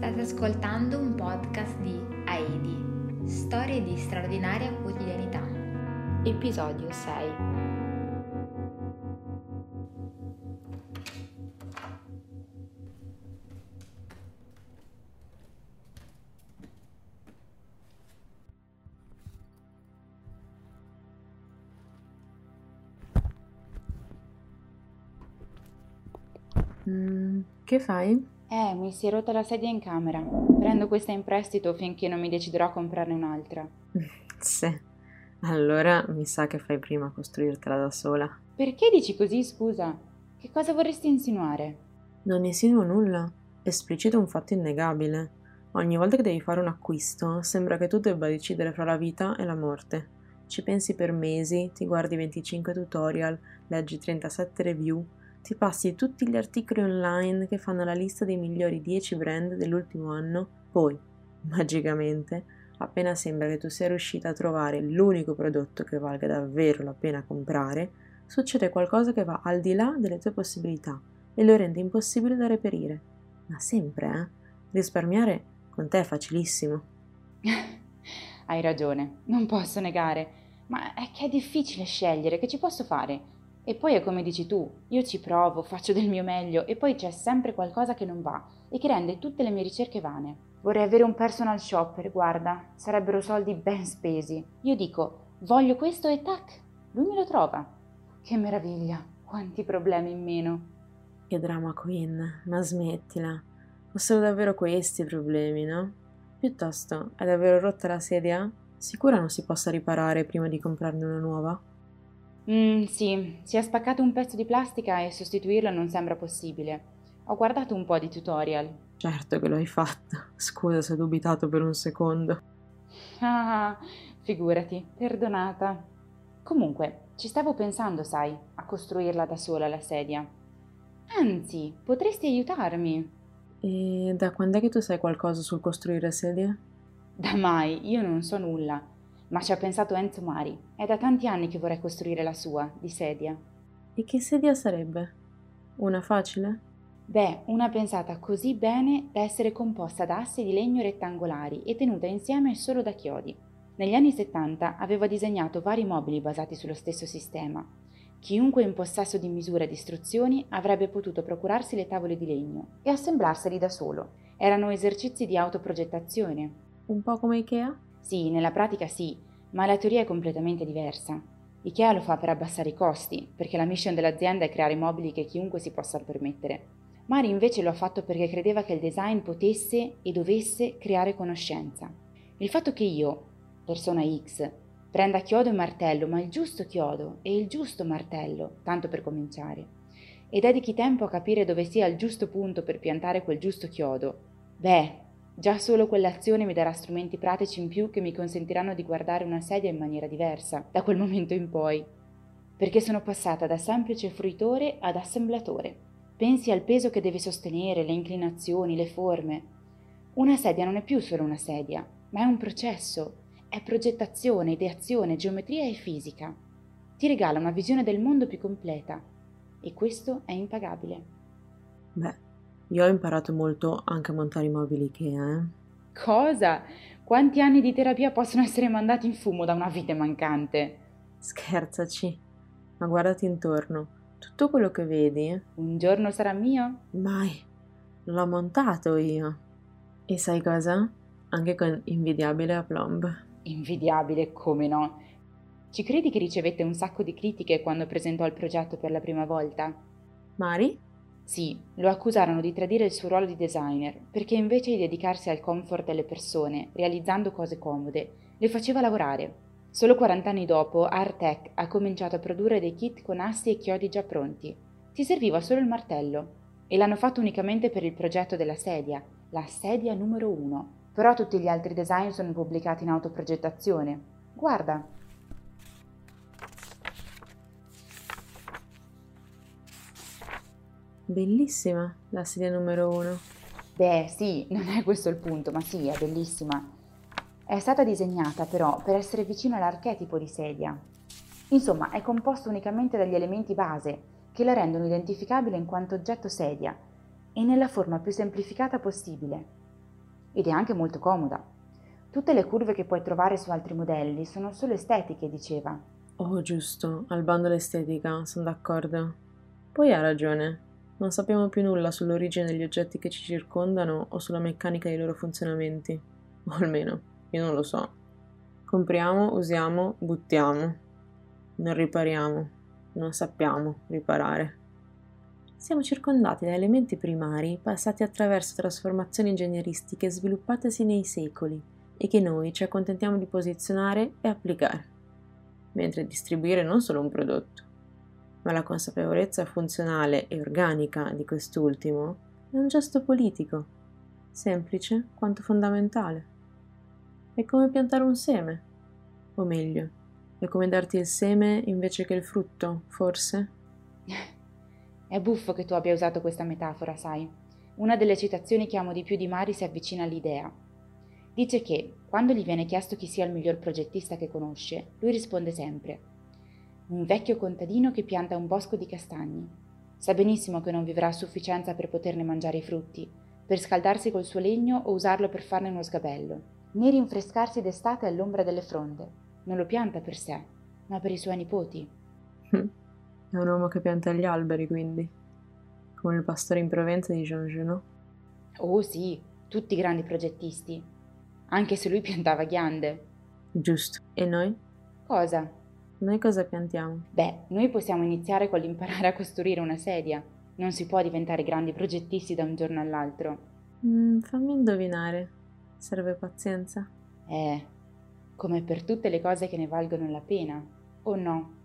State ascoltando un podcast di AIDI, storie di straordinaria quotidianità. Episodio 6. Mm, che fai? Eh, mi si è rotta la sedia in camera. Prendo questa in prestito finché non mi deciderò a comprarne un'altra. sì. Allora mi sa che fai prima a costruirtela da sola. Perché dici così, scusa? Che cosa vorresti insinuare? Non insinuo nulla. Esplicito un fatto innegabile. Ogni volta che devi fare un acquisto, sembra che tu debba decidere fra la vita e la morte. Ci pensi per mesi, ti guardi 25 tutorial, leggi 37 review, ti passi tutti gli articoli online che fanno la lista dei migliori 10 brand dell'ultimo anno, poi, magicamente, appena sembra che tu sia riuscita a trovare l'unico prodotto che valga davvero la pena comprare, succede qualcosa che va al di là delle tue possibilità e lo rende impossibile da reperire. Ma sempre, eh? Risparmiare con te è facilissimo. Hai ragione, non posso negare, ma è che è difficile scegliere, che ci posso fare? E poi è come dici tu, io ci provo, faccio del mio meglio e poi c'è sempre qualcosa che non va e che rende tutte le mie ricerche vane. Vorrei avere un personal shopper, guarda, sarebbero soldi ben spesi. Io dico, voglio questo e tac, lui me lo trova. Che meraviglia, quanti problemi in meno. Che drama queen, ma smettila. Fossero davvero questi i problemi, no? Piuttosto, è davvero rotta la sedia? Sicura non si possa riparare prima di comprarne una nuova? Mm, sì, si è spaccato un pezzo di plastica e sostituirlo non sembra possibile. Ho guardato un po' di tutorial. Certo che lo hai fatto. Scusa se ho dubitato per un secondo. Ah, figurati, perdonata. Comunque, ci stavo pensando, sai, a costruirla da sola la sedia. Anzi, potresti aiutarmi. E da quando è che tu sai qualcosa sul costruire sedie? Da mai, io non so nulla ma ci ha pensato Enzo Mari. È da tanti anni che vorrei costruire la sua, di sedia. E che sedia sarebbe? Una facile? Beh, una pensata così bene da essere composta da assi di legno rettangolari e tenuta insieme solo da chiodi. Negli anni 70 aveva disegnato vari mobili basati sullo stesso sistema. Chiunque in possesso di misure e istruzioni avrebbe potuto procurarsi le tavole di legno e assemblarseli da solo. Erano esercizi di autoprogettazione. Un po' come Ikea? Sì, nella pratica sì, ma la teoria è completamente diversa. Ikea lo fa per abbassare i costi, perché la mission dell'azienda è creare mobili che chiunque si possa permettere. Mari invece lo ha fatto perché credeva che il design potesse e dovesse creare conoscenza. Il fatto che io, persona X, prenda chiodo e martello, ma il giusto chiodo e il giusto martello, tanto per cominciare, e dedichi tempo a capire dove sia il giusto punto per piantare quel giusto chiodo, beh, Già solo quell'azione mi darà strumenti pratici in più che mi consentiranno di guardare una sedia in maniera diversa, da quel momento in poi. Perché sono passata da semplice fruitore ad assemblatore. Pensi al peso che deve sostenere, le inclinazioni, le forme. Una sedia non è più solo una sedia, ma è un processo. È progettazione, ideazione, geometria e fisica. Ti regala una visione del mondo più completa. E questo è impagabile. Beh, io ho imparato molto anche a montare i mobili Ikea, eh. Cosa? Quanti anni di terapia possono essere mandati in fumo da una vite mancante? Scherzaci. Ma guardati intorno. Tutto quello che vedi... Un giorno sarà mio? Mai. L'ho montato io. E sai cosa? Anche con invidiabile aplomb. Invidiabile, come no? Ci credi che ricevette un sacco di critiche quando presentò il progetto per la prima volta? Mari? Sì, lo accusarono di tradire il suo ruolo di designer, perché invece di dedicarsi al comfort delle persone, realizzando cose comode, le faceva lavorare. Solo 40 anni dopo, Artec ha cominciato a produrre dei kit con assi e chiodi già pronti. Ti serviva solo il martello. E l'hanno fatto unicamente per il progetto della sedia, la sedia numero uno. Però tutti gli altri design sono pubblicati in autoprogettazione. Guarda, Bellissima la sedia numero uno. Beh, sì, non è questo il punto, ma sì, è bellissima. È stata disegnata però per essere vicino all'archetipo di sedia. Insomma, è composta unicamente dagli elementi base che la rendono identificabile in quanto oggetto sedia e nella forma più semplificata possibile. ed è anche molto comoda. Tutte le curve che puoi trovare su altri modelli sono solo estetiche, diceva. Oh, giusto, al bando l'estetica, sono d'accordo. Poi ha ragione. Non sappiamo più nulla sull'origine degli oggetti che ci circondano o sulla meccanica dei loro funzionamenti. O almeno, io non lo so. Compriamo, usiamo, buttiamo. Non ripariamo. Non sappiamo riparare. Siamo circondati da elementi primari passati attraverso trasformazioni ingegneristiche sviluppatesi nei secoli e che noi ci accontentiamo di posizionare e applicare, mentre distribuire non solo un prodotto, ma la consapevolezza funzionale e organica di quest'ultimo è un gesto politico, semplice quanto fondamentale. È come piantare un seme, o meglio, è come darti il seme invece che il frutto, forse? È buffo che tu abbia usato questa metafora, sai. Una delle citazioni che amo di più di Mari si avvicina all'idea. Dice che, quando gli viene chiesto chi sia il miglior progettista che conosce, lui risponde sempre un vecchio contadino che pianta un bosco di castagni. Sa benissimo che non vivrà a sufficienza per poterne mangiare i frutti, per scaldarsi col suo legno o usarlo per farne uno sgabello, né rinfrescarsi d'estate all'ombra delle fronde. Non lo pianta per sé, ma per i suoi nipoti. È un uomo che pianta gli alberi, quindi. Come il pastore in Provenza di Jean Genot. Oh sì, tutti grandi progettisti. Anche se lui piantava ghiande. Giusto. E noi? Cosa? Noi cosa piantiamo? Beh, noi possiamo iniziare con l'imparare a costruire una sedia. Non si può diventare grandi progettisti da un giorno all'altro. Mm, fammi indovinare. Serve pazienza? Eh, come per tutte le cose che ne valgono la pena, o no?